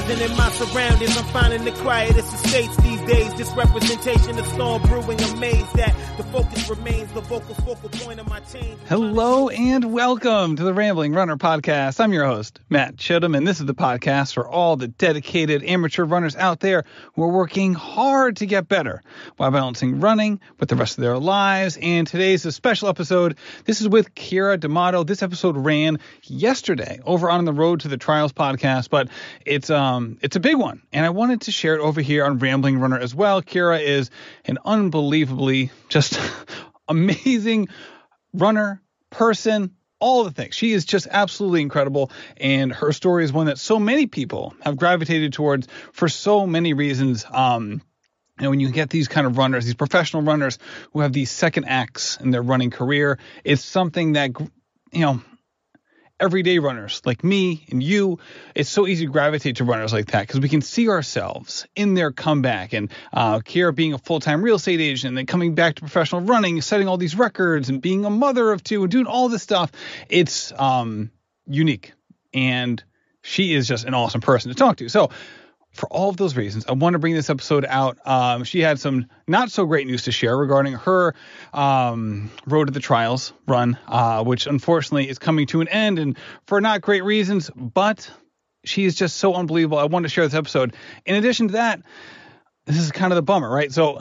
enterprising in my surroundings. I'm finding the quietest estates these days. This representation of storm brewing. Amazed that the focus remains the vocal focal point of my change. Hello and welcome to the Rambling Runner podcast. I'm your host, Matt Chittum, and this is the podcast for all the dedicated amateur runners out there who are working hard to get better while balancing running with the rest of their lives. And today's a special episode. This is with Keira D'Amato. This episode ran yesterday over on the Road to the Trials podcast, but it's um it's a big one, and I wanted to share it over here on Rambling Runner as well. Keira is an unbelievably just amazing runner, person, all the things. She is just absolutely incredible, and her story is one that so many people have gravitated towards for so many reasons. Um, and when you get these kind of runners, these professional runners who have these second acts in their running career, it's something that you know everyday runners like me and you, it's so easy to gravitate to runners like that because we can see ourselves in their comeback. And uh, Keira being a full time real estate agent and then coming back to professional running, setting all these records and being a mother of two and doing all this stuff, it's um, unique. And she is just an awesome person to talk to. So, for all of those reasons, I want to bring this episode out. Um, she had some not so great news to share regarding her um, Road to the Trials run, uh, which unfortunately is coming to an end and for not great reasons, but she is just so unbelievable. I wanted to share this episode. In addition to that, this is kind of the bummer, right? So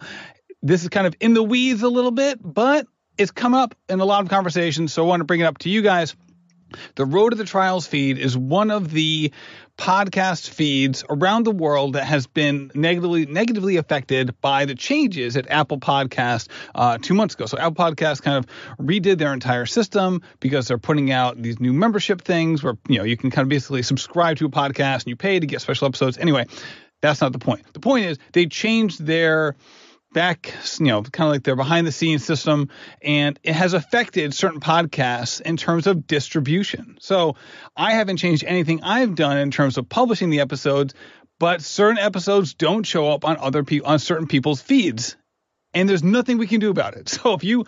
this is kind of in the weeds a little bit, but it's come up in a lot of conversations. So I want to bring it up to you guys. The Road to the Trials feed is one of the podcast feeds around the world that has been negatively negatively affected by the changes at Apple Podcast uh, two months ago. So Apple Podcast kind of redid their entire system because they're putting out these new membership things where you know you can kind of basically subscribe to a podcast and you pay to get special episodes. Anyway, that's not the point. The point is they changed their back, you know, kind of like their behind the scenes system, and it has affected certain podcasts in terms of distribution. So I haven't changed anything I've done in terms of publishing the episodes, but certain episodes don't show up on other people on certain people's feeds, and there's nothing we can do about it. So if you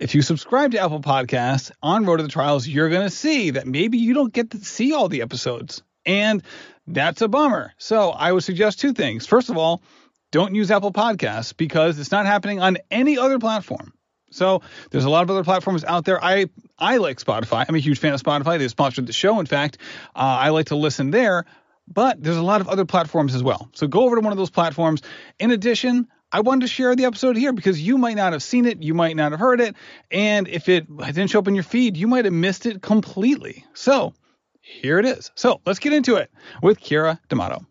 if you subscribe to Apple Podcasts on Road to the Trials, you're going to see that maybe you don't get to see all the episodes. And that's a bummer. So I would suggest two things. First of all, don't use Apple Podcasts because it's not happening on any other platform. So there's a lot of other platforms out there. I I like Spotify. I'm a huge fan of Spotify. They sponsored the show. In fact, uh, I like to listen there. But there's a lot of other platforms as well. So go over to one of those platforms. In addition, I wanted to share the episode here because you might not have seen it, you might not have heard it, and if it didn't show up in your feed, you might have missed it completely. So here it is. So let's get into it with Keira D'Amato.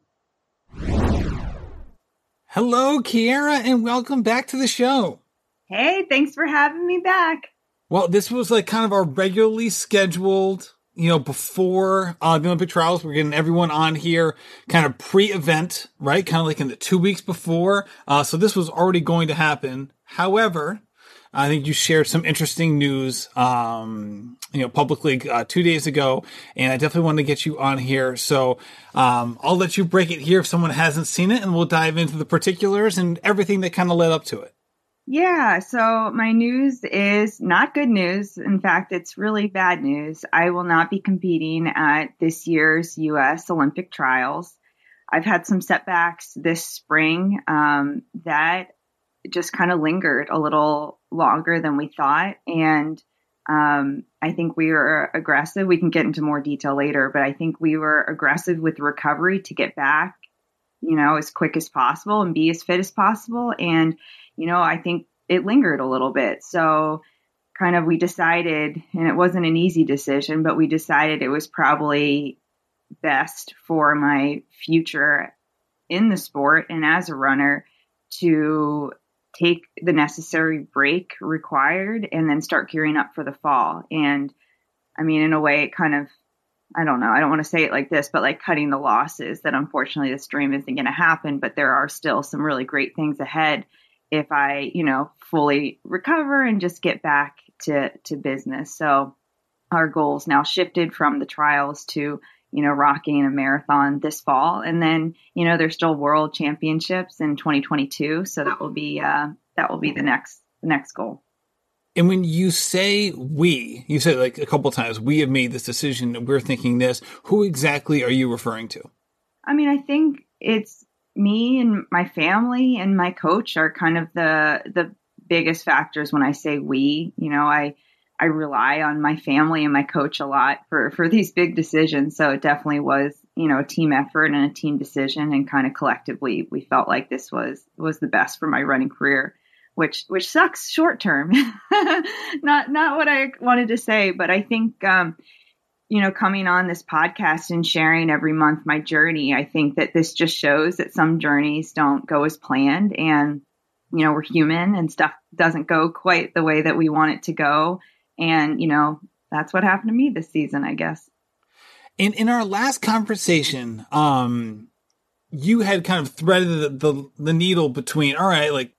Hello, Keira, and welcome back to the show. Hey, thanks for having me back. Well, this was like kind of our regularly scheduled, you know, before uh, the Olympic trials. We're getting everyone on here kind of pre event, right? Kind of like in the two weeks before. Uh, so this was already going to happen. However, I think you shared some interesting news, um, you know, publicly uh, two days ago, and I definitely want to get you on here. So um, I'll let you break it here if someone hasn't seen it, and we'll dive into the particulars and everything that kind of led up to it. Yeah, so my news is not good news. In fact, it's really bad news. I will not be competing at this year's U.S. Olympic trials. I've had some setbacks this spring um, that just kind of lingered a little longer than we thought. And um, I think we were aggressive. We can get into more detail later, but I think we were aggressive with recovery to get back, you know, as quick as possible and be as fit as possible. And, you know, I think it lingered a little bit. So, kind of, we decided, and it wasn't an easy decision, but we decided it was probably best for my future in the sport and as a runner to take the necessary break required and then start gearing up for the fall. And I mean, in a way, it kind of, I don't know, I don't want to say it like this, but like cutting the losses that unfortunately this dream isn't going to happen, but there are still some really great things ahead if I, you know, fully recover and just get back to, to business. So our goals now shifted from the trials to you know, rocking a marathon this fall. And then, you know, there's still world championships in 2022. So that will be, uh, that will be the next, the next goal. And when you say we, you said like a couple times, we have made this decision, and we're thinking this, who exactly are you referring to? I mean, I think it's me and my family and my coach are kind of the the biggest factors when I say we. You know, I I rely on my family and my coach a lot for for these big decisions. So it definitely was, you know, a team effort and a team decision and kind of collectively we felt like this was was the best for my running career, which which sucks short term. not not what I wanted to say, but I think um you know, coming on this podcast and sharing every month my journey, I think that this just shows that some journeys don't go as planned and you know, we're human and stuff doesn't go quite the way that we want it to go and, you know, that's what happened to me this season, I guess. In in our last conversation, um, you had kind of threaded the, the, the needle between, all right, like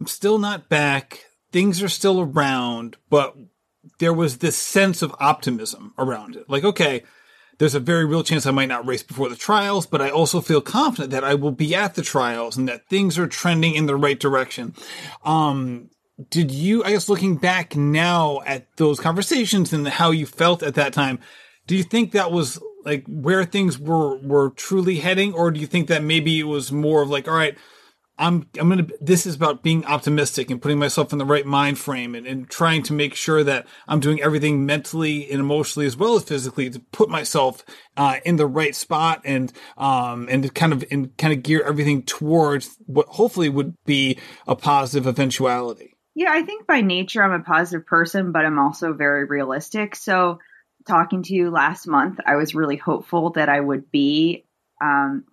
I'm still not back, things are still around, but there was this sense of optimism around it. Like, okay, there's a very real chance I might not race before the trials, but I also feel confident that I will be at the trials and that things are trending in the right direction. Um, did you, I guess, looking back now at those conversations and how you felt at that time, do you think that was like where things were were truly heading, or do you think that maybe it was more of like, all right, I'm I'm gonna this is about being optimistic and putting myself in the right mind frame and, and trying to make sure that I'm doing everything mentally and emotionally as well as physically to put myself uh, in the right spot and um and kind of and kind of gear everything towards what hopefully would be a positive eventuality. Yeah, I think by nature I'm a positive person, but I'm also very realistic. So, talking to you last month, I was really hopeful that I would be, um,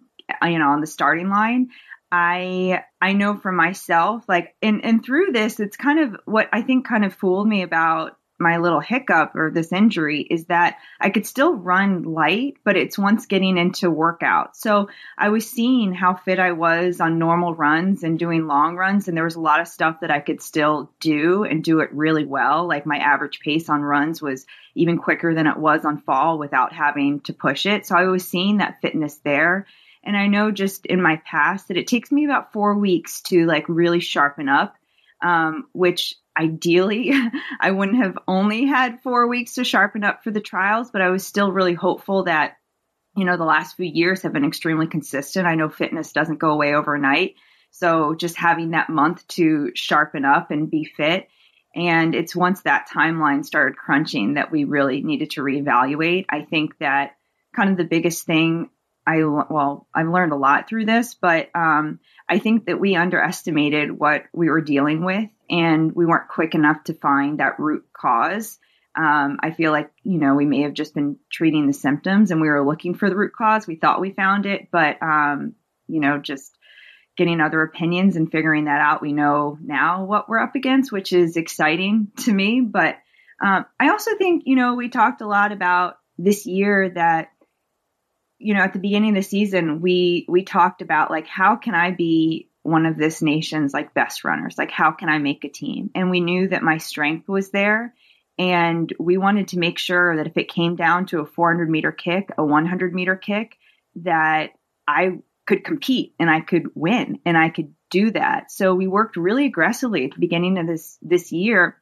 you know, on the starting line. I I know for myself, like, and and through this, it's kind of what I think kind of fooled me about my little hiccup or this injury is that I could still run light, but it's once getting into workout. So I was seeing how fit I was on normal runs and doing long runs. And there was a lot of stuff that I could still do and do it really well. Like my average pace on runs was even quicker than it was on fall without having to push it. So I was seeing that fitness there. And I know just in my past that it takes me about four weeks to like really sharpen up, um, which ideally I wouldn't have only had four weeks to sharpen up for the trials, but I was still really hopeful that, you know, the last few years have been extremely consistent. I know fitness doesn't go away overnight. So just having that month to sharpen up and be fit. And it's once that timeline started crunching that we really needed to reevaluate. I think that kind of the biggest thing I well, I've learned a lot through this, but um, I think that we underestimated what we were dealing with, and we weren't quick enough to find that root cause. Um, I feel like you know we may have just been treating the symptoms, and we were looking for the root cause. We thought we found it, but um, you know, just getting other opinions and figuring that out, we know now what we're up against, which is exciting to me. But um, I also think you know we talked a lot about this year that you know, at the beginning of the season, we we talked about like how can I be one of this nation's like best runners? Like how can I make a team? And we knew that my strength was there. And we wanted to make sure that if it came down to a 400 meter kick, a 100 meter kick, that I could compete and I could win and I could do that. So we worked really aggressively at the beginning of this this year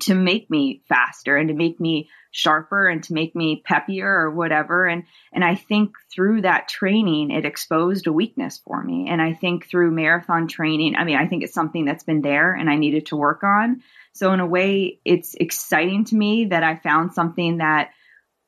to make me faster and to make me sharper and to make me peppier or whatever. And and I think through that training it exposed a weakness for me. And I think through marathon training I mean I think it's something that's been there and I needed to work on. So in a way it's exciting to me that I found something that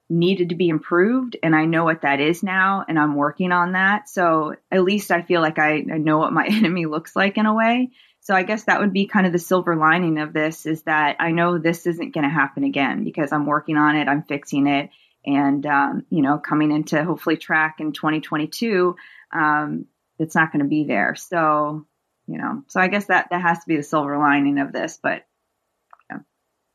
needed to be improved and I know what that is now and I'm working on that. So at least I feel like I, I know what my enemy looks like in a way so I guess that would be kind of the silver lining of this is that I know this isn't going to happen again because I'm working on it, I'm fixing it, and um, you know, coming into hopefully track in 2022, um, it's not going to be there. So you know, so I guess that that has to be the silver lining of this, but.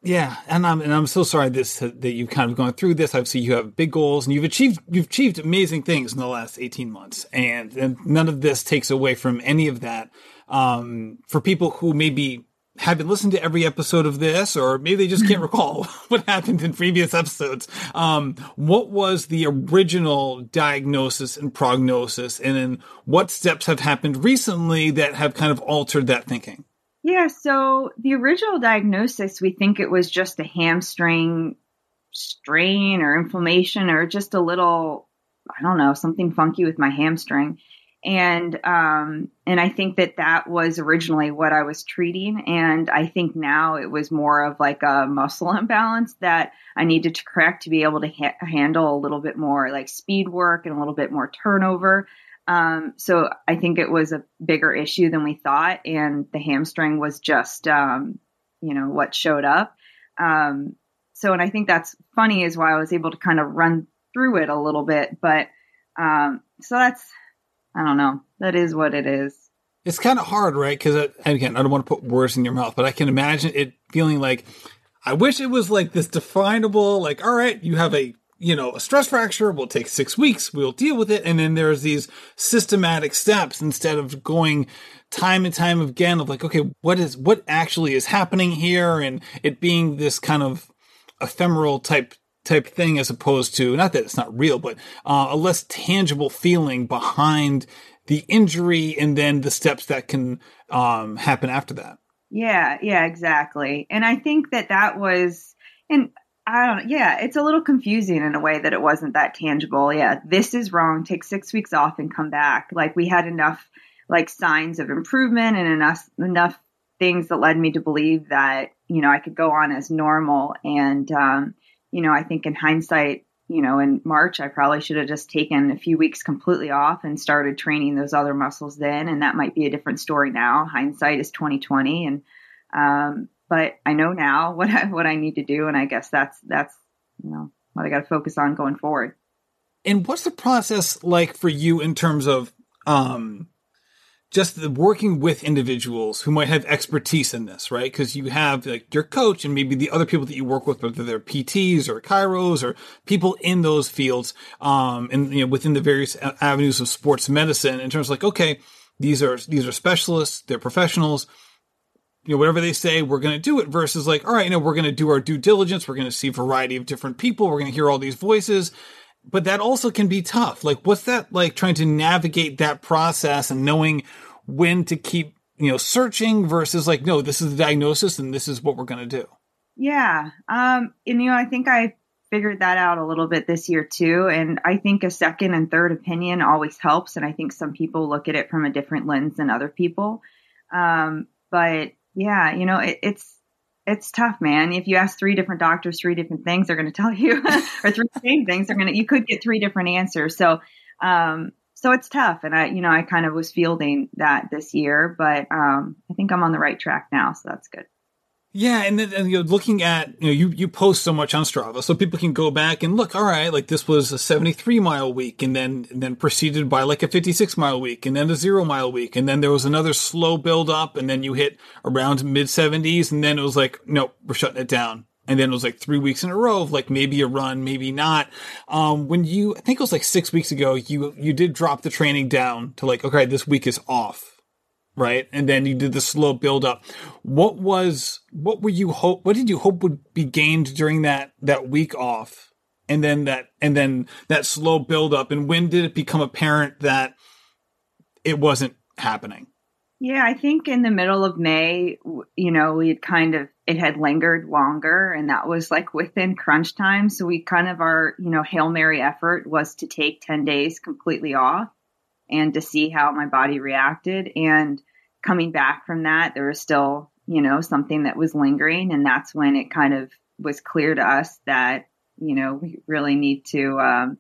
Yeah, and I'm and I'm so sorry this that you've kind of gone through this. Obviously, you have big goals, and you've achieved you've achieved amazing things in the last 18 months, and and none of this takes away from any of that um, for people who maybe haven't listened to every episode of this, or maybe they just can't recall what happened in previous episodes. Um, what was the original diagnosis and prognosis, and then what steps have happened recently that have kind of altered that thinking? Yeah, so the original diagnosis, we think it was just a hamstring strain or inflammation or just a little I don't know, something funky with my hamstring. And, um, and I think that that was originally what I was treating. And I think now it was more of like a muscle imbalance that I needed to correct to be able to ha- handle a little bit more like speed work and a little bit more turnover. Um, so I think it was a bigger issue than we thought. And the hamstring was just, um, you know, what showed up. Um, so, and I think that's funny is why I was able to kind of run through it a little bit. But, um, so that's, I don't know. That is what it is. It's kind of hard, right? Because uh, again, I don't want to put words in your mouth, but I can imagine it feeling like, I wish it was like this definable, like, all right, you have a you know, a stress fracture will take six weeks. We'll deal with it. And then there's these systematic steps instead of going time and time again of like, okay, what is, what actually is happening here? And it being this kind of ephemeral type type thing as opposed to not that it's not real, but uh, a less tangible feeling behind the injury and then the steps that can um, happen after that. Yeah, yeah, exactly. And I think that that was, and I don't, yeah, it's a little confusing in a way that it wasn't that tangible. Yeah, this is wrong. Take six weeks off and come back. Like we had enough like signs of improvement and enough enough things that led me to believe that you know I could go on as normal. And um, you know, I think in hindsight, you know, in March, I probably should have just taken a few weeks completely off and started training those other muscles then. And that might be a different story now. Hindsight is 2020. And, um, but I know now what I, what I need to do. And I guess that's, that's, you know, what I got to focus on going forward. And what's the process like for you in terms of, um, just the working with individuals who might have expertise in this, right? Because you have like your coach and maybe the other people that you work with, whether they're PTs or chiros or people in those fields, um, and you know within the various avenues of sports medicine, in terms of like, okay, these are these are specialists, they're professionals. You know, whatever they say, we're going to do it. Versus like, all right, you know, we're going to do our due diligence. We're going to see a variety of different people. We're going to hear all these voices but that also can be tough. Like, what's that like trying to navigate that process and knowing when to keep, you know, searching versus like, no, this is the diagnosis and this is what we're going to do? Yeah. Um, and, you know, I think I figured that out a little bit this year too. And I think a second and third opinion always helps. And I think some people look at it from a different lens than other people. Um, but yeah, you know, it, it's, it's tough, man. If you ask three different doctors three different things, they're going to tell you, or three same things, they're going to. You could get three different answers. So, um, so it's tough. And I, you know, I kind of was fielding that this year, but um, I think I'm on the right track now, so that's good. Yeah, and then and, you know, looking at you know you you post so much on Strava, so people can go back and look. All right, like this was a 73 mile week, and then and then preceded by like a 56 mile week, and then a zero mile week, and then there was another slow build up, and then you hit around mid 70s, and then it was like, nope, we're shutting it down. And then it was like three weeks in a row of like maybe a run, maybe not. Um, when you, I think it was like six weeks ago, you you did drop the training down to like, okay, this week is off right? And then you did the slow build up. What was what were you hope what did you hope would be gained during that that week off? And then that and then that slow build up and when did it become apparent that it wasn't happening? Yeah, I think in the middle of May, you know, we had kind of it had lingered longer and that was like within crunch time, so we kind of our, you know, Hail Mary effort was to take 10 days completely off and to see how my body reacted and coming back from that, there was still, you know, something that was lingering. And that's when it kind of was clear to us that, you know, we really need to um,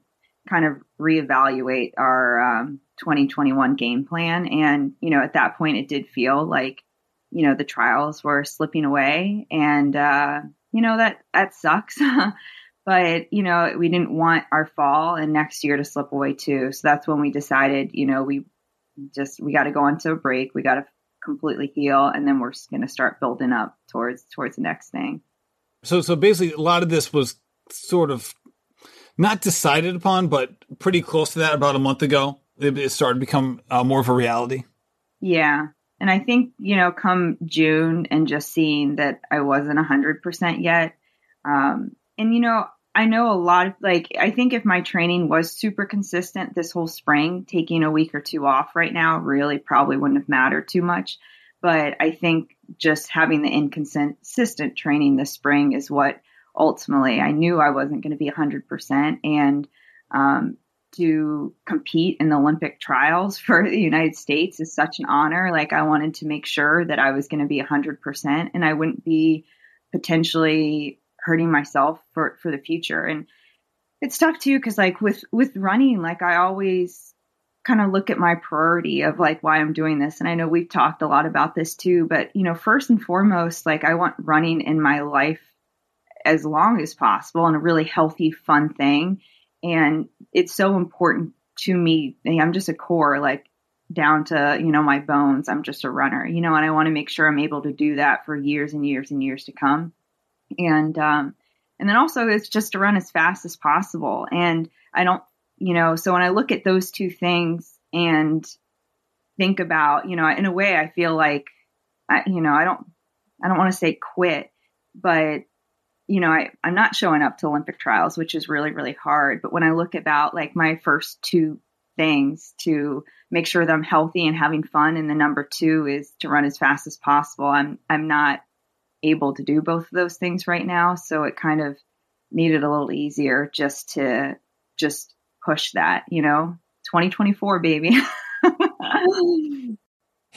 kind of reevaluate our um, 2021 game plan. And, you know, at that point, it did feel like, you know, the trials were slipping away. And, uh, you know, that, that sucks. but, you know, we didn't want our fall and next year to slip away too. So that's when we decided, you know, we just we got to go into a break. We got to completely heal, and then we're going to start building up towards towards the next thing. So so basically, a lot of this was sort of not decided upon, but pretty close to that about a month ago. It, it started to become uh, more of a reality. Yeah. And I think, you know, come June and just seeing that I wasn't 100% yet. Um, and, you know, I know a lot of like I think if my training was super consistent this whole spring, taking a week or two off right now really probably wouldn't have mattered too much. But I think just having the inconsistent training this spring is what ultimately I knew I wasn't going to be 100%. And, um, to compete in the Olympic trials for the United States is such an honor. Like I wanted to make sure that I was going to be 100% and I wouldn't be potentially hurting myself for for the future. And it's tough too cuz like with with running like I always kind of look at my priority of like why I'm doing this. And I know we've talked a lot about this too, but you know, first and foremost, like I want running in my life as long as possible and a really healthy, fun thing. And it's so important to me. I'm just a core, like down to, you know, my bones. I'm just a runner, you know, and I want to make sure I'm able to do that for years and years and years to come. And, um, and then also it's just to run as fast as possible. And I don't you know, so when I look at those two things and think about, you know, in a way, I feel like, I, you know, I don't, I don't want to say quit, but you know, I, I'm not showing up to Olympic trials, which is really, really hard. But when I look about like my first two things to make sure that I'm healthy and having fun, and the number two is to run as fast as possible, I'm, I'm not able to do both of those things right now. So it kind of made it a little easier just to just push that, you know, 2024, baby.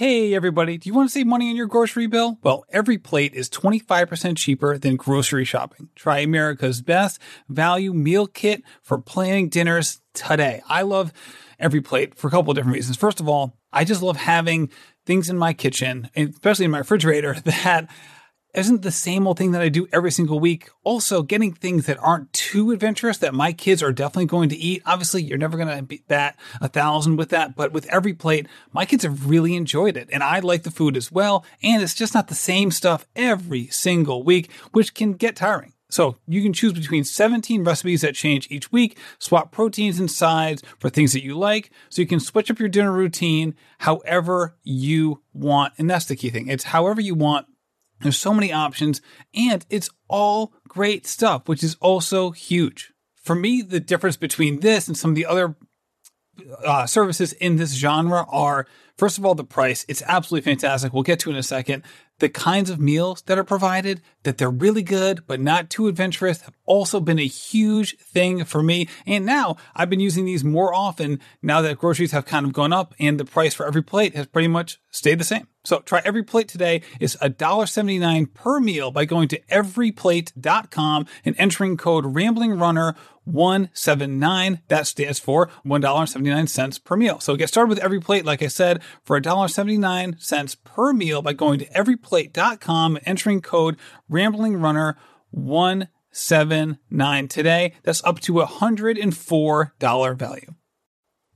Hey everybody, do you want to save money on your grocery bill? Well, every plate is 25% cheaper than grocery shopping. Try America's best value meal kit for planning dinners today. I love every plate for a couple of different reasons. First of all, I just love having things in my kitchen, especially in my refrigerator, that isn't the same old thing that I do every single week. Also, getting things that aren't too adventurous that my kids are definitely going to eat. Obviously, you're never going to bat a thousand with that, but with every plate, my kids have really enjoyed it. And I like the food as well. And it's just not the same stuff every single week, which can get tiring. So you can choose between 17 recipes that change each week, swap proteins and sides for things that you like. So you can switch up your dinner routine however you want. And that's the key thing. It's however you want there's so many options and it's all great stuff, which is also huge. For me, the difference between this and some of the other uh, services in this genre are first of all the price. It's absolutely fantastic. We'll get to in a second. The kinds of meals that are provided that they're really good but not too adventurous have also been a huge thing for me. And now i've been using these more often now that groceries have kind of gone up and the price for every plate has pretty much stayed the same so try every plate today it's $1.79 per meal by going to everyplate.com and entering code ramblingrunner 179 that stands for $1.79 per meal so get started with every plate like i said for $1.79 per meal by going to everyplate.com and entering code RamblingRunner179 today. That's up to a $104 value.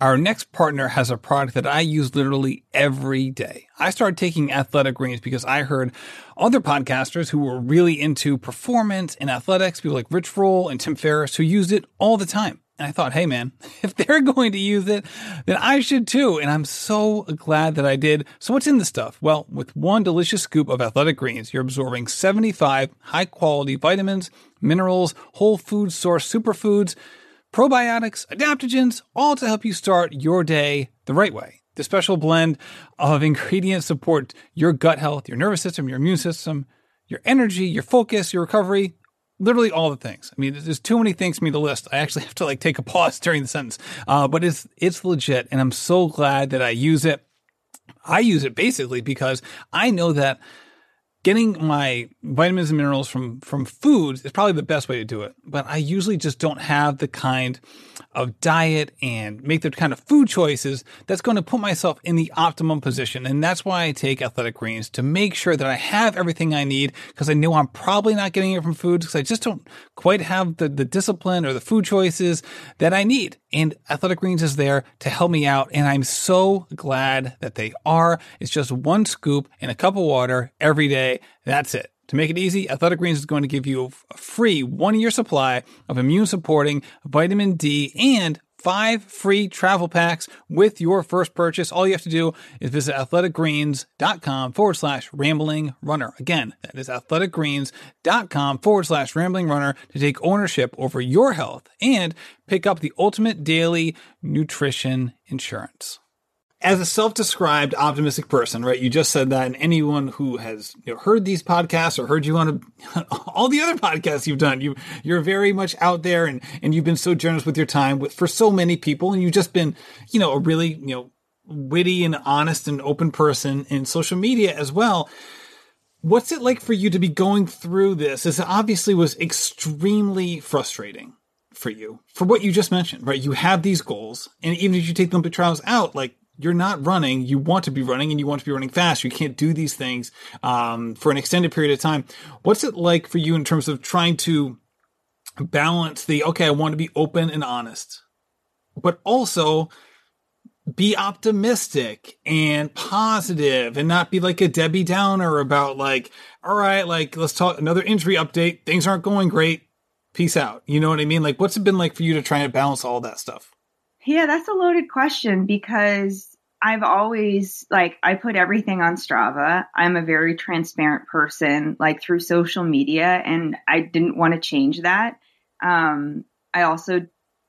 Our next partner has a product that I use literally every day. I started taking athletic greens because I heard other podcasters who were really into performance and athletics, people like Rich Roll and Tim Ferriss, who used it all the time. And I thought, hey man, if they're going to use it, then I should too. And I'm so glad that I did. So what's in the stuff? Well, with one delicious scoop of athletic greens, you're absorbing 75 high quality vitamins, minerals, whole food source superfoods, probiotics, adaptogens, all to help you start your day the right way. The special blend of ingredients support your gut health, your nervous system, your immune system, your energy, your focus, your recovery, literally all the things. I mean, there's too many things for me to list. I actually have to like take a pause during the sentence. Uh, but it's it's legit, and I'm so glad that I use it. I use it basically because I know that getting my vitamins and minerals from from foods is probably the best way to do it. But I usually just don't have the kind of diet and make the kind of food choices that's going to put myself in the optimum position. And that's why I take athletic greens to make sure that I have everything I need because I know I'm probably not getting it from foods because I just don't quite have the, the discipline or the food choices that I need. And athletic greens is there to help me out. And I'm so glad that they are. It's just one scoop in a cup of water every day. That's it. To make it easy, Athletic Greens is going to give you a free one year supply of immune supporting vitamin D and five free travel packs with your first purchase. All you have to do is visit athleticgreens.com forward slash rambling runner. Again, that is athleticgreens.com forward slash rambling runner to take ownership over your health and pick up the ultimate daily nutrition insurance. As a self-described optimistic person, right? You just said that, and anyone who has you know, heard these podcasts or heard you on a, all the other podcasts you've done, you you're very much out there, and and you've been so generous with your time with for so many people, and you've just been, you know, a really you know witty and honest and open person in social media as well. What's it like for you to be going through this? This obviously was extremely frustrating for you for what you just mentioned, right? You have these goals, and even if you take the Olympic trials out, like you're not running, you want to be running and you want to be running fast. You can't do these things um, for an extended period of time. What's it like for you in terms of trying to balance the, okay, I want to be open and honest, but also be optimistic and positive and not be like a Debbie Downer about like, all right, like let's talk another injury update. Things aren't going great. Peace out. You know what I mean? Like, what's it been like for you to try and balance all that stuff? Yeah, that's a loaded question because I've always like I put everything on Strava. I'm a very transparent person like through social media and I didn't want to change that. Um I also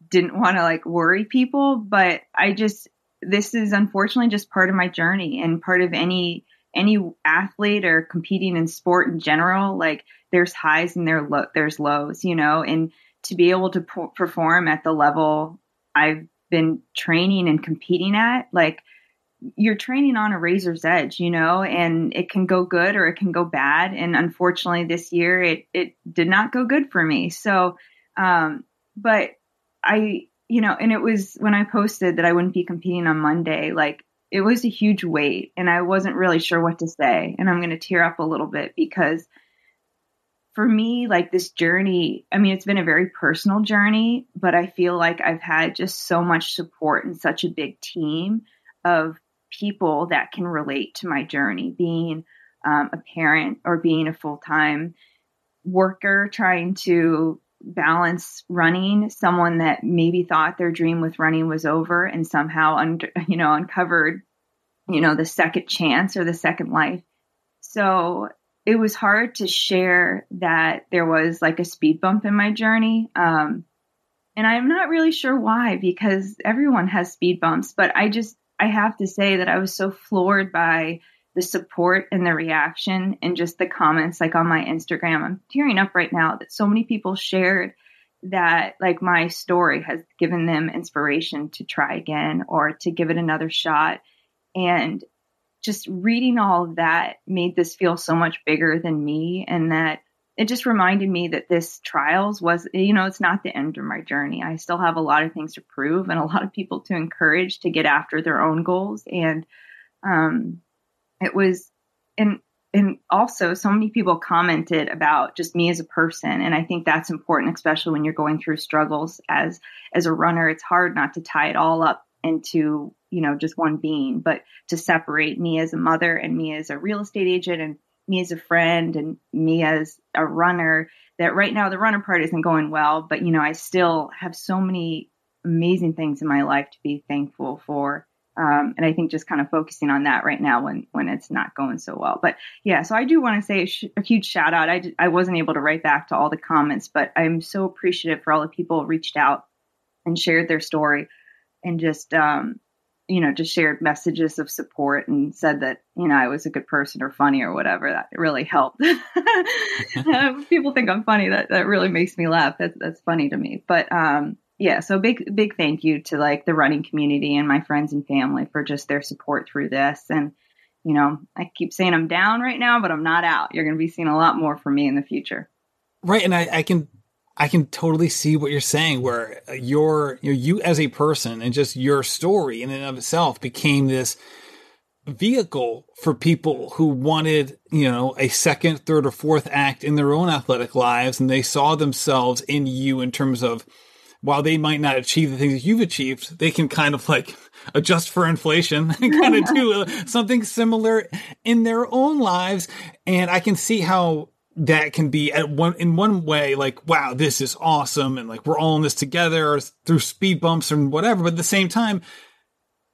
didn't want to like worry people, but I just this is unfortunately just part of my journey and part of any any athlete or competing in sport in general like there's highs and there lo- there's lows, you know, and to be able to po- perform at the level I've been training and competing at, like you're training on a razor's edge, you know, and it can go good or it can go bad. And unfortunately, this year it it did not go good for me. So, um, but I, you know, and it was when I posted that I wouldn't be competing on Monday, like it was a huge weight, and I wasn't really sure what to say. And I'm going to tear up a little bit because for me, like this journey, I mean, it's been a very personal journey, but I feel like I've had just so much support and such a big team of people that can relate to my journey, being um, a parent or being a full time worker, trying to balance running, someone that maybe thought their dream with running was over and somehow, under, you know, uncovered, you know, the second chance or the second life. So it was hard to share that there was like a speed bump in my journey. Um, and I'm not really sure why because everyone has speed bumps, but I just, I have to say that I was so floored by the support and the reaction and just the comments like on my Instagram. I'm tearing up right now that so many people shared that like my story has given them inspiration to try again or to give it another shot. And just reading all of that made this feel so much bigger than me and that it just reminded me that this trials was you know it's not the end of my journey. I still have a lot of things to prove and a lot of people to encourage to get after their own goals. And um it was and and also so many people commented about just me as a person. And i think that's important especially when you're going through struggles as as a runner it's hard not to tie it all up into you know just one being but to separate me as a mother and me as a real estate agent and me as a friend and me as a runner that right now the runner part isn't going well but you know i still have so many amazing things in my life to be thankful for. Um, and i think just kind of focusing on that right now when when it's not going so well. But yeah so i do want to say a, sh- a huge shout out. I, I wasn't able to write back to all the comments but i'm so appreciative for all the people reached out and shared their story and just um, you know just shared messages of support and said that you know I was a good person or funny or whatever. That really helped. People think I'm funny. That that really makes me laugh. That's that's funny to me. But um, yeah, so big big thank you to like the running community and my friends and family for just their support through this and. You know, I keep saying I'm down right now, but I'm not out. You're going to be seeing a lot more from me in the future. Right. And I, I can I can totally see what you're saying, where your you, know, you as a person and just your story in and of itself became this vehicle for people who wanted, you know, a second, third, or fourth act in their own athletic lives, and they saw themselves in you in terms of while they might not achieve the things that you've achieved, they can kind of like adjust for inflation and kind of do uh, something similar in their own lives. And I can see how that can be at one in one way like wow this is awesome and like we're all in this together through speed bumps and whatever but at the same time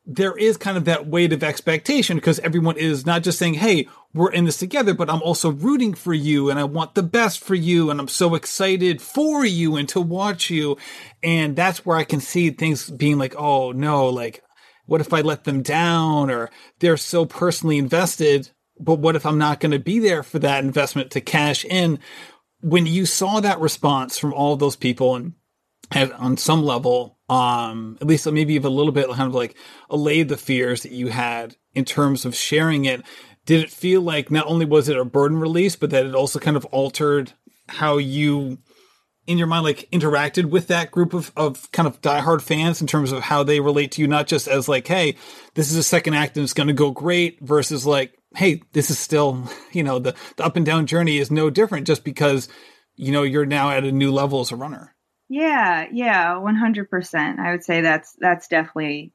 there is kind of that weight of expectation because everyone is not just saying hey we're in this together but i'm also rooting for you and i want the best for you and i'm so excited for you and to watch you and that's where i can see things being like oh no like what if I let them down? Or they're so personally invested, but what if I'm not going to be there for that investment to cash in? When you saw that response from all of those people and on some level, um, at least maybe even a little bit kind of like allayed the fears that you had in terms of sharing it, did it feel like not only was it a burden release, but that it also kind of altered how you in your mind like interacted with that group of, of kind of diehard fans in terms of how they relate to you, not just as like, hey, this is a second act and it's going to go great versus like, hey, this is still, you know, the, the up and down journey is no different just because, you know, you're now at a new level as a runner. Yeah, yeah, 100%. I would say that's, that's definitely,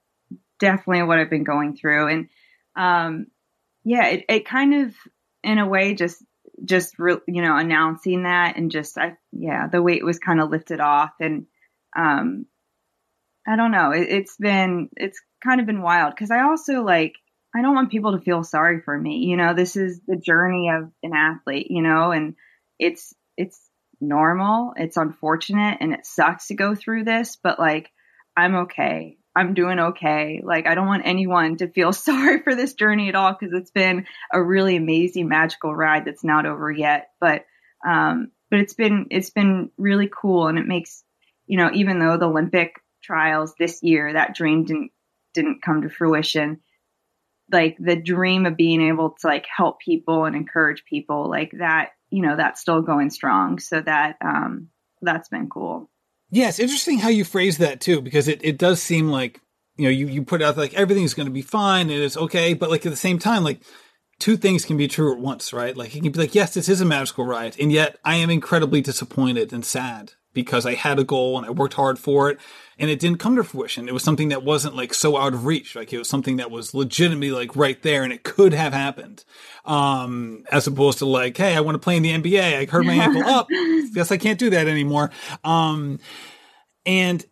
definitely what I've been going through. And, um, yeah, it, it kind of, in a way, just just re- you know announcing that and just I yeah the weight was kind of lifted off and um I don't know it, it's been it's kind of been wild because I also like I don't want people to feel sorry for me you know this is the journey of an athlete you know and it's it's normal it's unfortunate and it sucks to go through this but like I'm okay I'm doing okay. Like, I don't want anyone to feel sorry for this journey at all because it's been a really amazing, magical ride that's not over yet. But, um, but it's been, it's been really cool. And it makes, you know, even though the Olympic trials this year, that dream didn't, didn't come to fruition, like the dream of being able to like help people and encourage people like that, you know, that's still going strong. So that, um, that's been cool. Yeah, it's interesting how you phrase that too, because it, it does seem like, you know, you, you put out like everything's going to be fine and it's okay. But like at the same time, like two things can be true at once, right? Like it can be like, yes, this is a magical ride. And yet I am incredibly disappointed and sad because I had a goal and I worked hard for it and it didn't come to fruition. It was something that wasn't like so out of reach. Like it was something that was legitimately like right there and it could have happened. Um, as opposed to like, Hey, I want to play in the NBA. I hurt my ankle up. Guess I can't do that anymore. Um, and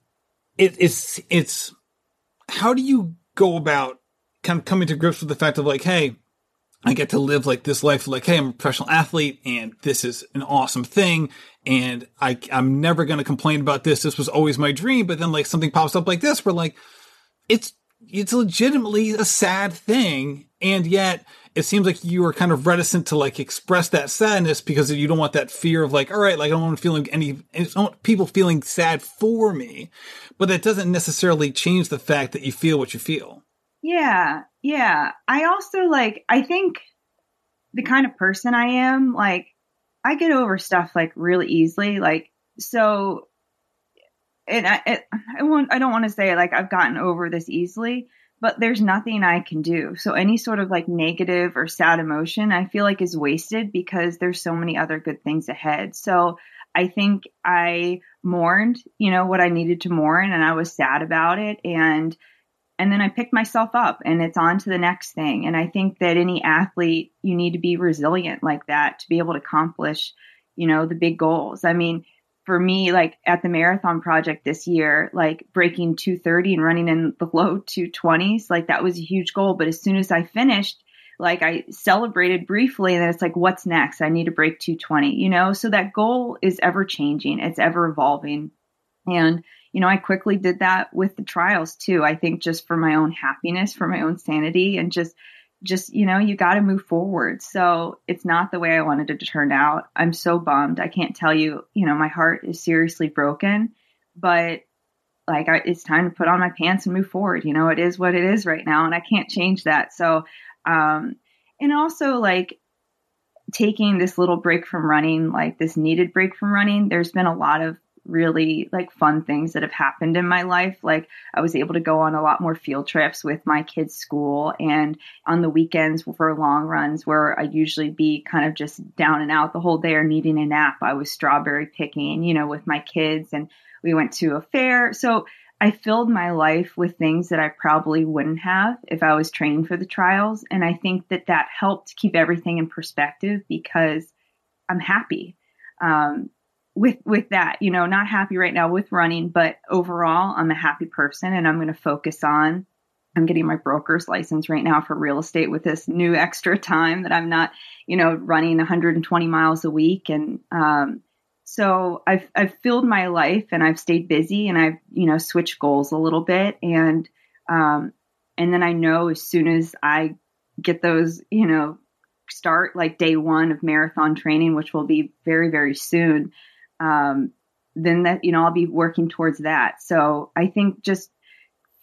it, it's, it's, how do you go about kind of coming to grips with the fact of like, Hey, I get to live like this life, like, hey, I'm a professional athlete and this is an awesome thing. And I, I'm never going to complain about this. This was always my dream. But then like something pops up like this where like, it's, it's legitimately a sad thing. And yet it seems like you are kind of reticent to like express that sadness because you don't want that fear of like, all right, like I don't want feeling any, I don't want people feeling sad for me. But that doesn't necessarily change the fact that you feel what you feel. Yeah, yeah. I also like, I think the kind of person I am, like, I get over stuff like really easily. Like, so, and I, it, I won't, I don't want to say like I've gotten over this easily, but there's nothing I can do. So any sort of like negative or sad emotion, I feel like is wasted because there's so many other good things ahead. So I think I mourned, you know, what I needed to mourn and I was sad about it. And, and then I picked myself up and it's on to the next thing. And I think that any athlete, you need to be resilient like that to be able to accomplish, you know, the big goals. I mean, for me, like at the marathon project this year, like breaking 230 and running in the low 220s, like that was a huge goal. But as soon as I finished, like I celebrated briefly and then it's like, what's next? I need to break 220, you know? So that goal is ever changing. It's ever evolving. And you know, I quickly did that with the trials too. I think just for my own happiness, for my own sanity and just, just, you know, you got to move forward. So it's not the way I wanted it to turn out. I'm so bummed. I can't tell you, you know, my heart is seriously broken, but like I, it's time to put on my pants and move forward. You know, it is what it is right now and I can't change that. So, um, and also like taking this little break from running, like this needed break from running, there's been a lot of really like fun things that have happened in my life. Like I was able to go on a lot more field trips with my kids' school and on the weekends for long runs where I'd usually be kind of just down and out the whole day or needing a nap. I was strawberry picking, you know, with my kids and we went to a fair. So I filled my life with things that I probably wouldn't have if I was training for the trials. And I think that that helped keep everything in perspective because I'm happy. Um, with with that you know not happy right now with running but overall i'm a happy person and i'm going to focus on i'm getting my broker's license right now for real estate with this new extra time that i'm not you know running 120 miles a week. And um, so i've i've filled my life and i've stayed busy and i've you know switched goals a little bit. And um, And then I know as soon as I get those, you know, start like day one of marathon training, which will be very, very soon, um, then that, you know, I'll be working towards that. So I think just,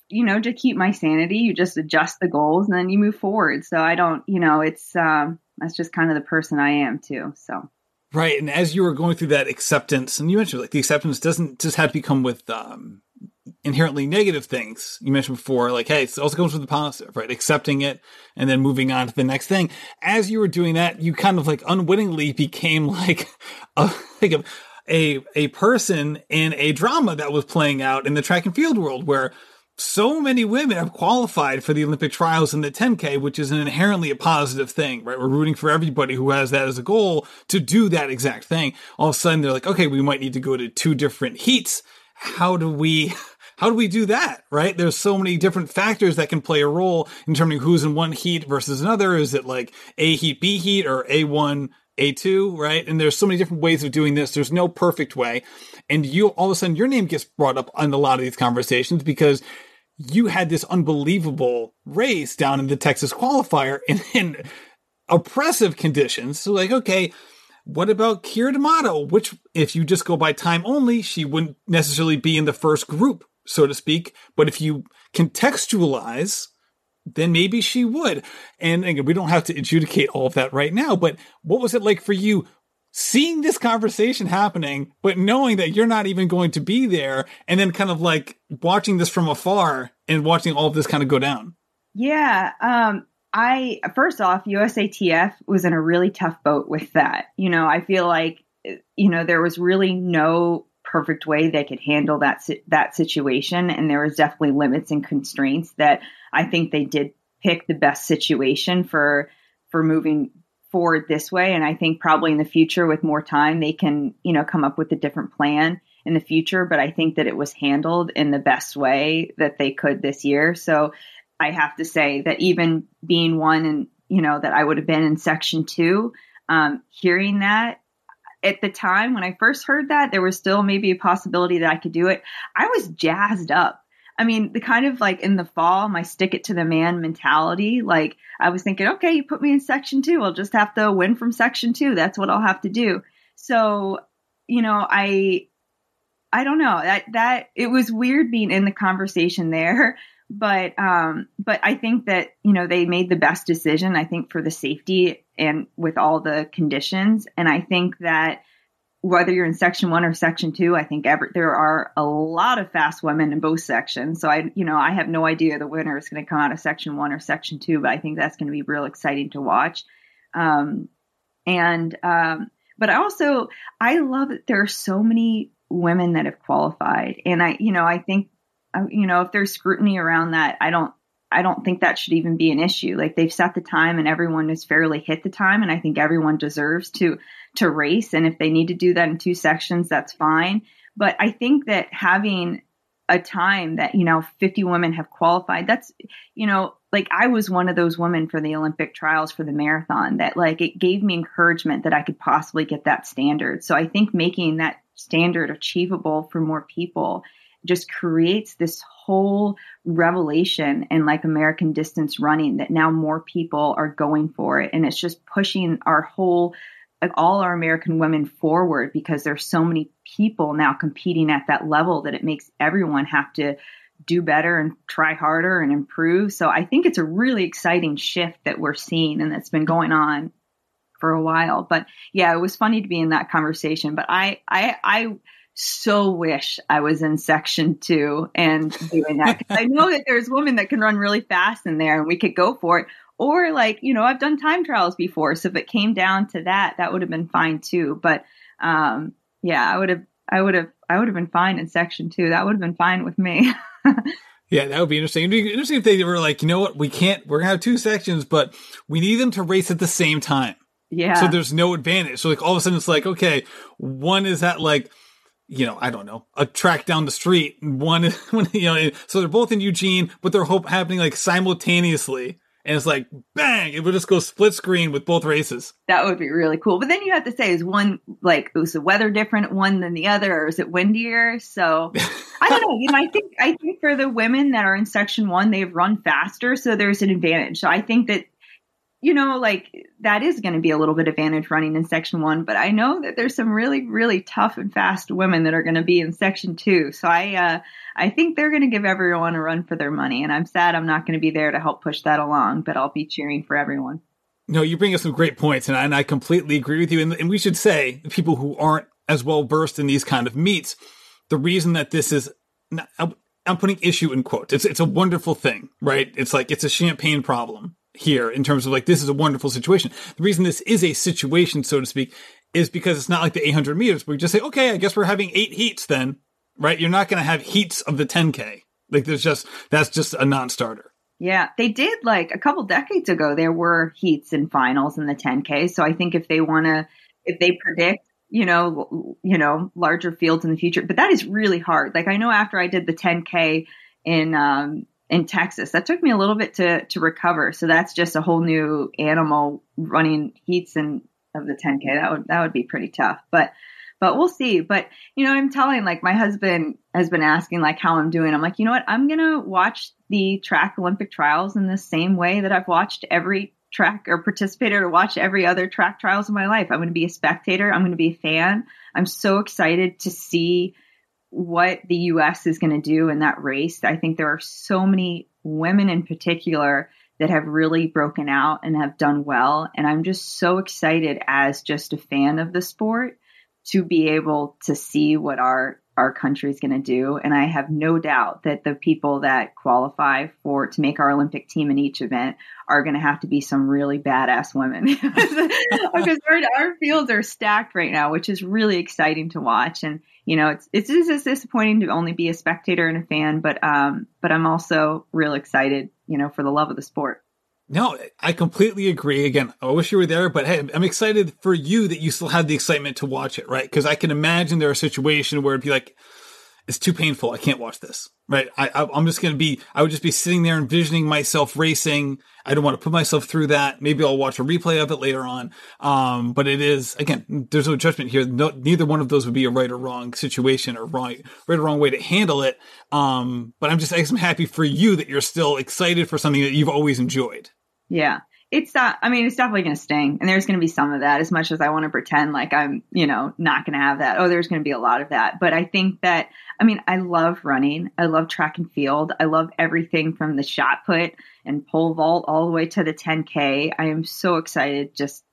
you know, to keep my sanity, you just adjust the goals and then you move forward. So I don't, you know, it's, um, that's just kind of the person I am too. So. Right. And as you were going through that acceptance, and you mentioned like the acceptance doesn't just have to become with um, inherently negative things. You mentioned before, like, hey, it also comes with the positive, right? Accepting it and then moving on to the next thing. As you were doing that, you kind of like unwittingly became like a, like a, a, a person in a drama that was playing out in the track and field world where so many women have qualified for the Olympic trials in the 10K, which is an inherently a positive thing, right? We're rooting for everybody who has that as a goal to do that exact thing. All of a sudden, they're like, okay, we might need to go to two different heats. How do we, how do we do that? Right? There's so many different factors that can play a role in determining who's in one heat versus another. Is it like A heat, B heat, or A1, A2, right? And there's so many different ways of doing this. There's no perfect way. And you, all of a sudden, your name gets brought up on a lot of these conversations because you had this unbelievable race down in the Texas qualifier in, in oppressive conditions. So, like, okay, what about Keira D'Amato? Which, if you just go by time only, she wouldn't necessarily be in the first group, so to speak. But if you contextualize, then maybe she would. And again, we don't have to adjudicate all of that right now, but what was it like for you seeing this conversation happening, but knowing that you're not even going to be there, and then kind of like watching this from afar and watching all of this kind of go down? Yeah. Um, I, first off, USATF was in a really tough boat with that. You know, I feel like, you know, there was really no perfect way they could handle that that situation and there was definitely limits and constraints that I think they did pick the best situation for for moving forward this way. And I think probably in the future with more time, they can, you know, come up with a different plan in the future. But I think that it was handled in the best way that they could this year. So I have to say that even being one and, you know, that I would have been in section two, um, hearing that at the time when I first heard that, there was still maybe a possibility that I could do it. I was jazzed up I mean, the kind of like in the fall, my stick it to the man mentality. Like I was thinking, okay, you put me in section two. I'll just have to win from section two. That's what I'll have to do. So, you know, I, I don't know that, that it was weird being in the conversation there, but, um, but I think that, you know, they made the best decision, I think for the safety and with all the conditions. And I think that, whether you're in section one or section two, I think every, there are a lot of fast women in both sections. So I, you know, I have no idea the winner is going to come out of section one or section two, but I think that's going to be real exciting to watch. Um, and, um, but I also, I love that there are so many women that have qualified. And I, you know, I think, uh, you know, if there's scrutiny around that, I don't, I don't think that should even be an issue. Like they've set the time and everyone has fairly hit the time. And I think everyone deserves to, to race. And if they need to do that in two sections, that's fine. But I think that having a time that, you know, 50 women have qualified, that's, you know, like I was one of those women for the Olympic trials for the marathon that like it gave me encouragement that I could possibly get that standard. So I think making that standard achievable for more people just creates this whole revelation in like American distance running that now more people are going for it. And it's just pushing our whole, like all our American women forward because there's so many people now competing at that level that it makes everyone have to do better and try harder and improve. So I think it's a really exciting shift that we're seeing and that's been going on for a while. But yeah, it was funny to be in that conversation. But I, I, I, so wish I was in section two and doing that. I know that there's women that can run really fast in there and we could go for it. Or like, you know, I've done time trials before. So if it came down to that, that would have been fine too. But, um, yeah, I would have, I would have, I would have been fine in section two. That would have been fine with me. Yeah, that would be interesting. It'd be interesting if they were like, you know what, we can't, we're gonna have two sections, but we need them to race at the same time. Yeah. So there's no advantage. So like all of a sudden it's like, okay, one is at like you know, I don't know, a track down the street. One, you know, so they're both in Eugene, but they're hope happening like simultaneously. And it's like, bang, it would just go split screen with both races. That would be really cool. But then you have to say, is one, like, was the weather different one than the other, or is it windier? So I don't know. You know, I think I think for the women that are in section one, they've run faster, so there's an advantage. So I think that you know, like that is going to be a little bit advantage running in section one, but I know that there's some really, really tough and fast women that are going to be in section two. So I, uh, I think they're going to give everyone a run for their money. And I'm sad I'm not going to be there to help push that along, but I'll be cheering for everyone. No, you bring up some great points, and I, and I completely agree with you. And, and we should say, people who aren't as well versed in these kind of meets, the reason that this is, I'm putting issue in quotes. It's it's a wonderful thing, right? It's like it's a champagne problem here in terms of like this is a wonderful situation. The reason this is a situation, so to speak, is because it's not like the 800 meters. We just say, okay, I guess we're having eight heats then, right? You're not going to have heats of the 10k. Like there's just that's just a non-starter. Yeah, they did like a couple decades ago. There were heats and finals in the 10k. So I think if they want to, if they predict you know, you know, larger fields in the future. But that is really hard. Like I know after I did the 10K in um, in Texas, that took me a little bit to to recover. So that's just a whole new animal running heats and of the 10K. That would that would be pretty tough. But but we'll see. But you know, I'm telling like my husband has been asking like how I'm doing. I'm like, you know what? I'm gonna watch the track Olympic trials in the same way that I've watched every track or participated or watched every other track trials in my life. I'm to be a spectator. I'm to be a fan. I'm so excited to see what the US is going to do in that race. I think there are so many women in particular that have really broken out and have done well. And I'm just so excited as just a fan of the sport to be able to see what our our country is going to do. And I have no doubt that the people that qualify for to make our Olympic team in each event are going to have to be some really badass women because our, our, fields are stacked right now, which is really exciting to watch. And you know, it's it's just disappointing to only be a spectator and a fan, but um, but I'm also real excited, you know, for the love of the sport. No, I completely agree. Again, I wish you were there, but hey, I'm excited for you that you still have the excitement to watch it, right? Because I can imagine there are a situation where it'd be like, it's too painful. I can't watch this, right? I, am just going to be, I would just be sitting there envisioning myself racing. I don't want to put myself through that. Maybe I'll watch a replay of it later on. Um, but it is, again, there's no judgment here. No, neither one of those would be a right or wrong situation or wrong, right or wrong way to handle it. Um, but I'm just, I'm happy for you that you're still excited for something that you've always enjoyed. Yeah. It's that, I mean, it's definitely going to sting. And there's going to be some of that as much as I want to pretend like I'm, you know, not going to have that. Oh, there's going to be a lot of that. But I think that, I mean, I love running. I love track and field. I love everything from the shot put and pole vault all the way to the 10K. I am so excited just,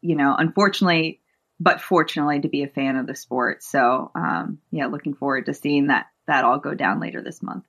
you know, unfortunately, but fortunately to be a fan of the sport. So, um, yeah, looking forward to seeing that, that all go down later this month.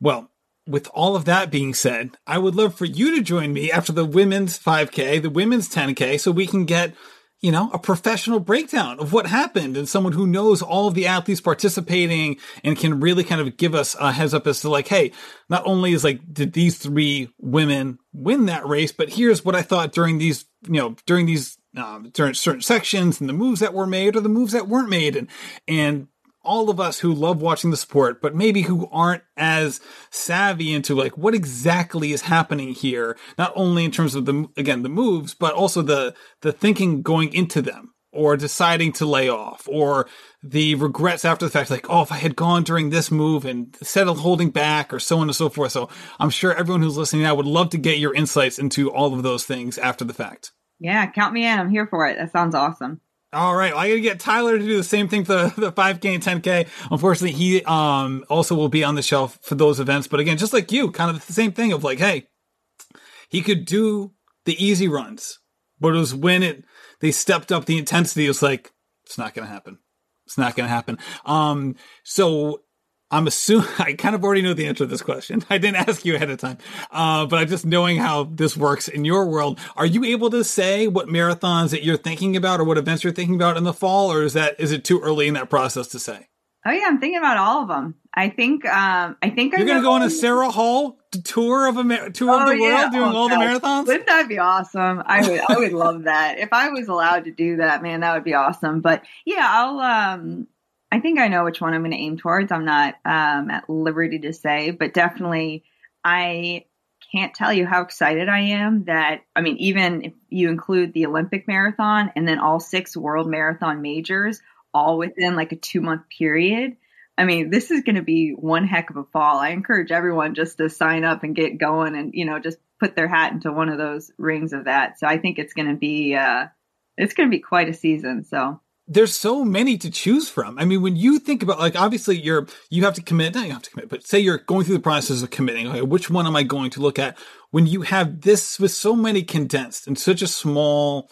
Well, with all of that being said, I would love for you to join me after the women's 5K, the women's 10K, so we can get, you know, a professional breakdown of what happened and someone who knows all of the athletes participating and can really kind of give us a heads up as to like, hey, not only is like, did these three women win that race, but here's what I thought during these, you know, during these, um, during certain sections and the moves that were made or the moves that weren't made and, and all of us who love watching the sport, but maybe who aren't as savvy into like what exactly is happening here, not only in terms of the, again, the moves, but also the, the thinking going into them or deciding to lay off or the regrets after the fact, like, oh, if I had gone during this move and instead of holding back or so on and so forth. So I'm sure everyone who's listening now would love to get your insights into all of those things after the fact. Yeah, count me in. I'm here for it. That sounds awesome. All right, well, I gotta get Tyler to do the same thing for the, the 5K and 10K. Unfortunately, he um also will be on the shelf for those events. But again, just like you, kind of the same thing of like, hey, he could do the easy runs, but it was when it they stepped up the intensity. It was like it's not gonna happen. It's not gonna happen. Um, so I'm assuming I kind of already know the answer to this question. I didn't ask you ahead of time, uh, but I just knowing how this works in your world. Are you able to say what marathons that you're thinking about or what events you're thinking about in the fall, or is that is it too early in that process to say? Oh yeah, I'm thinking about all of them. I think um, I think you're going to go on a Sara Hall tour of a tour oh, of the yeah. world, doing oh, all the marathons. Wouldn't that be awesome? I would I would love that if I was allowed to do that. Man, that would be awesome. But yeah, I'll um I think I know which one I'm going to aim towards. I'm not um, at liberty to say, but definitely I can't tell you how excited I am that, I mean, even if you include the Olympic marathon and then all six world marathon majors all within like a two month period, I mean, this is going to be one heck of a fall. I encourage everyone just to sign up and get going and, you know, just put their hat into one of those rings of that. So I think it's going to be, uh, it's going to be quite a season. So there's so many to choose from. I mean, when you think about like obviously you're you have to commit, not you have to commit, but say you're going through the process of committing. Okay, which one am I going to look at? When you have this with so many condensed in such a small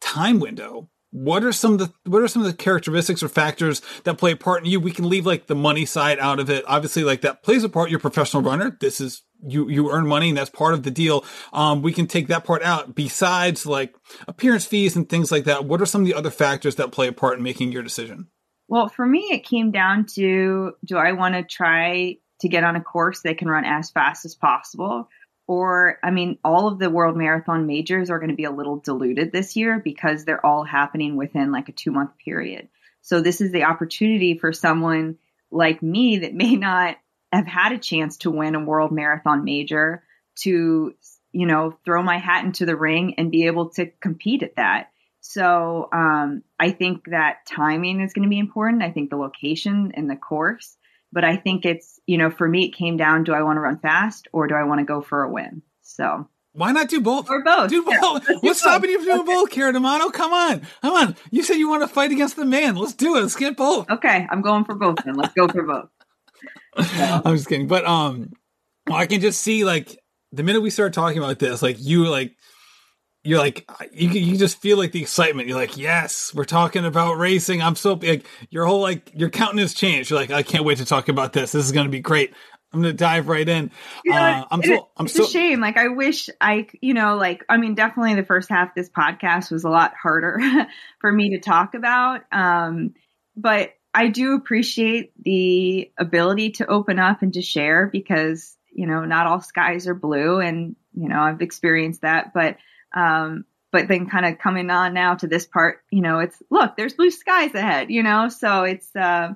time window, what are some of the what are some of the characteristics or factors that play a part in you? We can leave like the money side out of it. Obviously, like that plays a part. You're a professional runner. This is you you earn money and that's part of the deal. Um, we can take that part out. Besides like appearance fees and things like that, what are some of the other factors that play a part in making your decision? Well, for me, it came down to do I want to try to get on a course that can run as fast as possible? Or, I mean, all of the world marathon majors are going to be a little diluted this year because they're all happening within like a two month period. So, this is the opportunity for someone like me that may not have had a chance to win a world marathon major to, you know, throw my hat into the ring and be able to compete at that. So um, I think that timing is going to be important. I think the location and the course, but I think it's, you know, for me, it came down do I want to run fast or do I want to go for a win? So why not do both? Or both. Do both. Yeah, What's stopping you from doing both, Keira D'Amato? Come on. Come on. You said you want to fight against the man. Let's do it. Let's get both. Okay. I'm going for both then. Let's go for both. I'm just kidding. But um I can just see like the minute we start talking about this, like you like you're like you you just feel like the excitement. You're like, yes, we're talking about racing. I'm so like your whole like your countenance changed. You're like, I can't wait to talk about this. This is going to be great. I'm going to dive right in. You know, uh, I'm so I'm it's so a shame. Like I wish I, you know, like I mean, definitely the first half of this podcast was a lot harder for me to talk about. Um, but I do appreciate the ability to open up and to share because, you know, not all skies are blue and, you know, I've experienced that, but, um, but then kind of coming on now to this part, you know, it's look, there's blue skies ahead, you know, so it's, uh,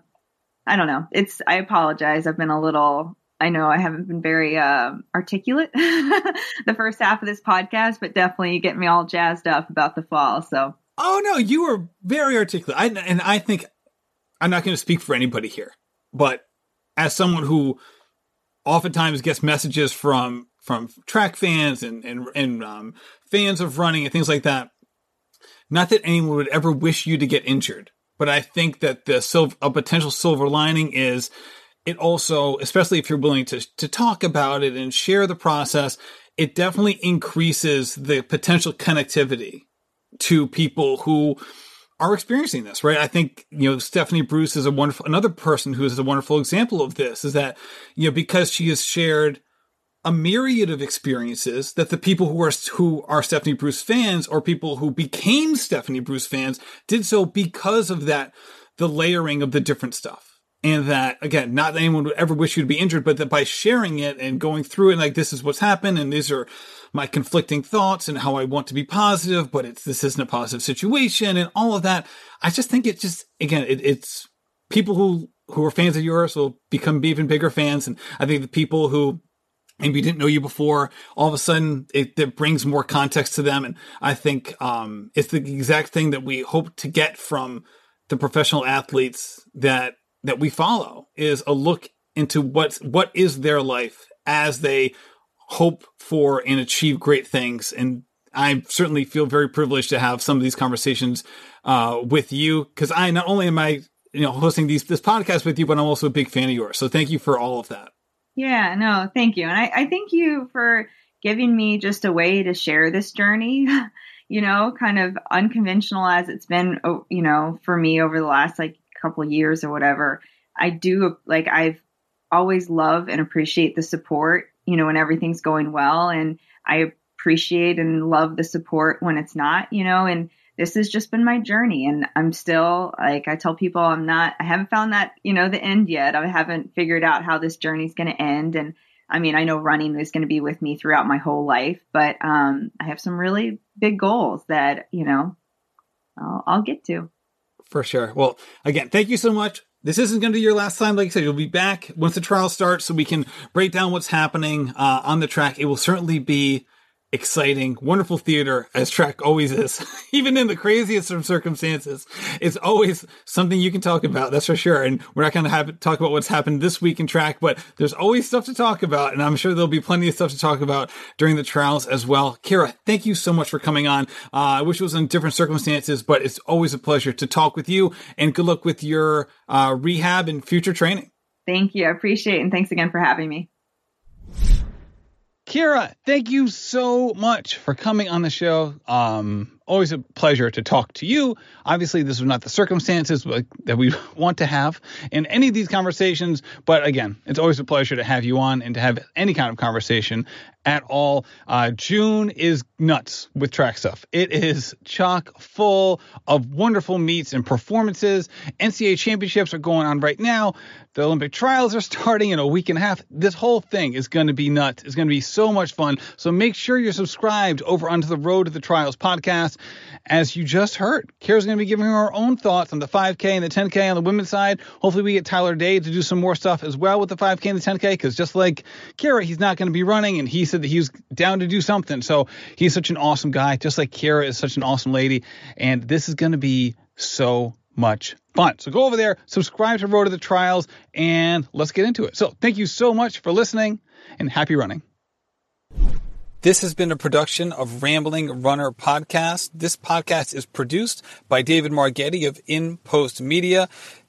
I don't know. It's, I apologize. I've been a little, I know I haven't been very uh, articulate the first half of this podcast, but definitely you get me all jazzed up about the fall. So, oh no, you were very articulate. I, and I think I'm not going to speak for anybody here, but as someone who oftentimes gets messages from from track fans and and, and um, fans of running and things like that, not that anyone would ever wish you to get injured, but I think that the silver, a potential silver lining is it also, especially if you're willing to to talk about it and share the process, it definitely increases the potential connectivity to people who are experiencing this, right? I think, you know, Stephanie Bruce is a wonderful, another person who is a wonderful example of this is that, you know, because she has shared a myriad of experiences that the people who are, who are Stephanie Bruce fans or people who became Stephanie Bruce fans did so because of that, the layering of the different stuff. And that, again, not that anyone would ever wish you to be injured, but that by sharing it and going through it, like, this is what's happened and these are, my conflicting thoughts and how I want to be positive, but it's this isn't a positive situation and all of that. I just think it just again it, it's people who who are fans of yours will become even bigger fans, and I think the people who maybe didn't know you before, all of a sudden it, it brings more context to them, and I think um, it's the exact thing that we hope to get from the professional athletes that that we follow is a look into what what is their life as they hope for and achieve great things. And I certainly feel very privileged to have some of these conversations uh, with you because I not only am I you know hosting these this podcast with you, but I'm also a big fan of yours. So thank you for all of that. Yeah, no, thank you, and I, I thank you for giving me just a way to share this journey. you know, kind of unconventional as it's been, oh, you know, for me over the last like couple years or whatever. I do like I've always love and appreciate the support you know, when everything's going well. And I appreciate and love the support when it's not, you know, and this has just been my journey. And I'm still, like, I tell people I'm not, I haven't found that, you know, the end yet. I haven't figured out how this journey is going to end. And I mean, I know running is going to be with me throughout my whole life, but um, I have some really big goals that, you know, I'll, I'll get to. For sure. Well, again, thank you so much this isn't going to be your last time. Like I said, you'll be back once the trial starts so we can break down what's happening uh, on the track. It will certainly be exciting, wonderful theater as track always is. Even in the craziest of circumstances, it's always something you can talk about. That's for sure. And we're not going to have talk about what's happened this week in track, but there's always stuff to talk about. And I'm sure there'll be plenty of stuff to talk about during the trials as well. Keira, thank you so much for coming on. Uh, I wish it was in different circumstances, but it's always a pleasure to talk with you and good luck with your uh, rehab and future training. Thank you. I appreciate it. And thanks again for having me. Keira, thank you so much for coming on the show. Um, always a pleasure to talk to you. Obviously, this was not the circumstances that we want to have in any of these conversations, but again, it's always a pleasure to have you on and to have any kind of conversation at all. Uh, June is nuts with track stuff. It is chock full of wonderful meets and performances. NCAA championships are going on right now. The Olympic trials are starting in a week and a half. This whole thing is going to be nuts. It's going to be so much fun. So make sure you're subscribed over onto the Road to the Trials podcast. As you just heard, Keira's going to be giving her own thoughts on the 5K and the 10K on the women's side. Hopefully, we get Tyler Day to do some more stuff as well with the 5K and the 10K because just like Kara, he's not going to be running, and he said that he was down to do something. So he's such an awesome guy, just like Keira is such an awesome lady. And this is going to be so much fun. So go over there, subscribe to Road to the Trials, and let's get into it. So thank you so much for listening and happy running. This has been a production of Rambling Runner Podcast. This podcast is produced by David Margetti of In Post Media.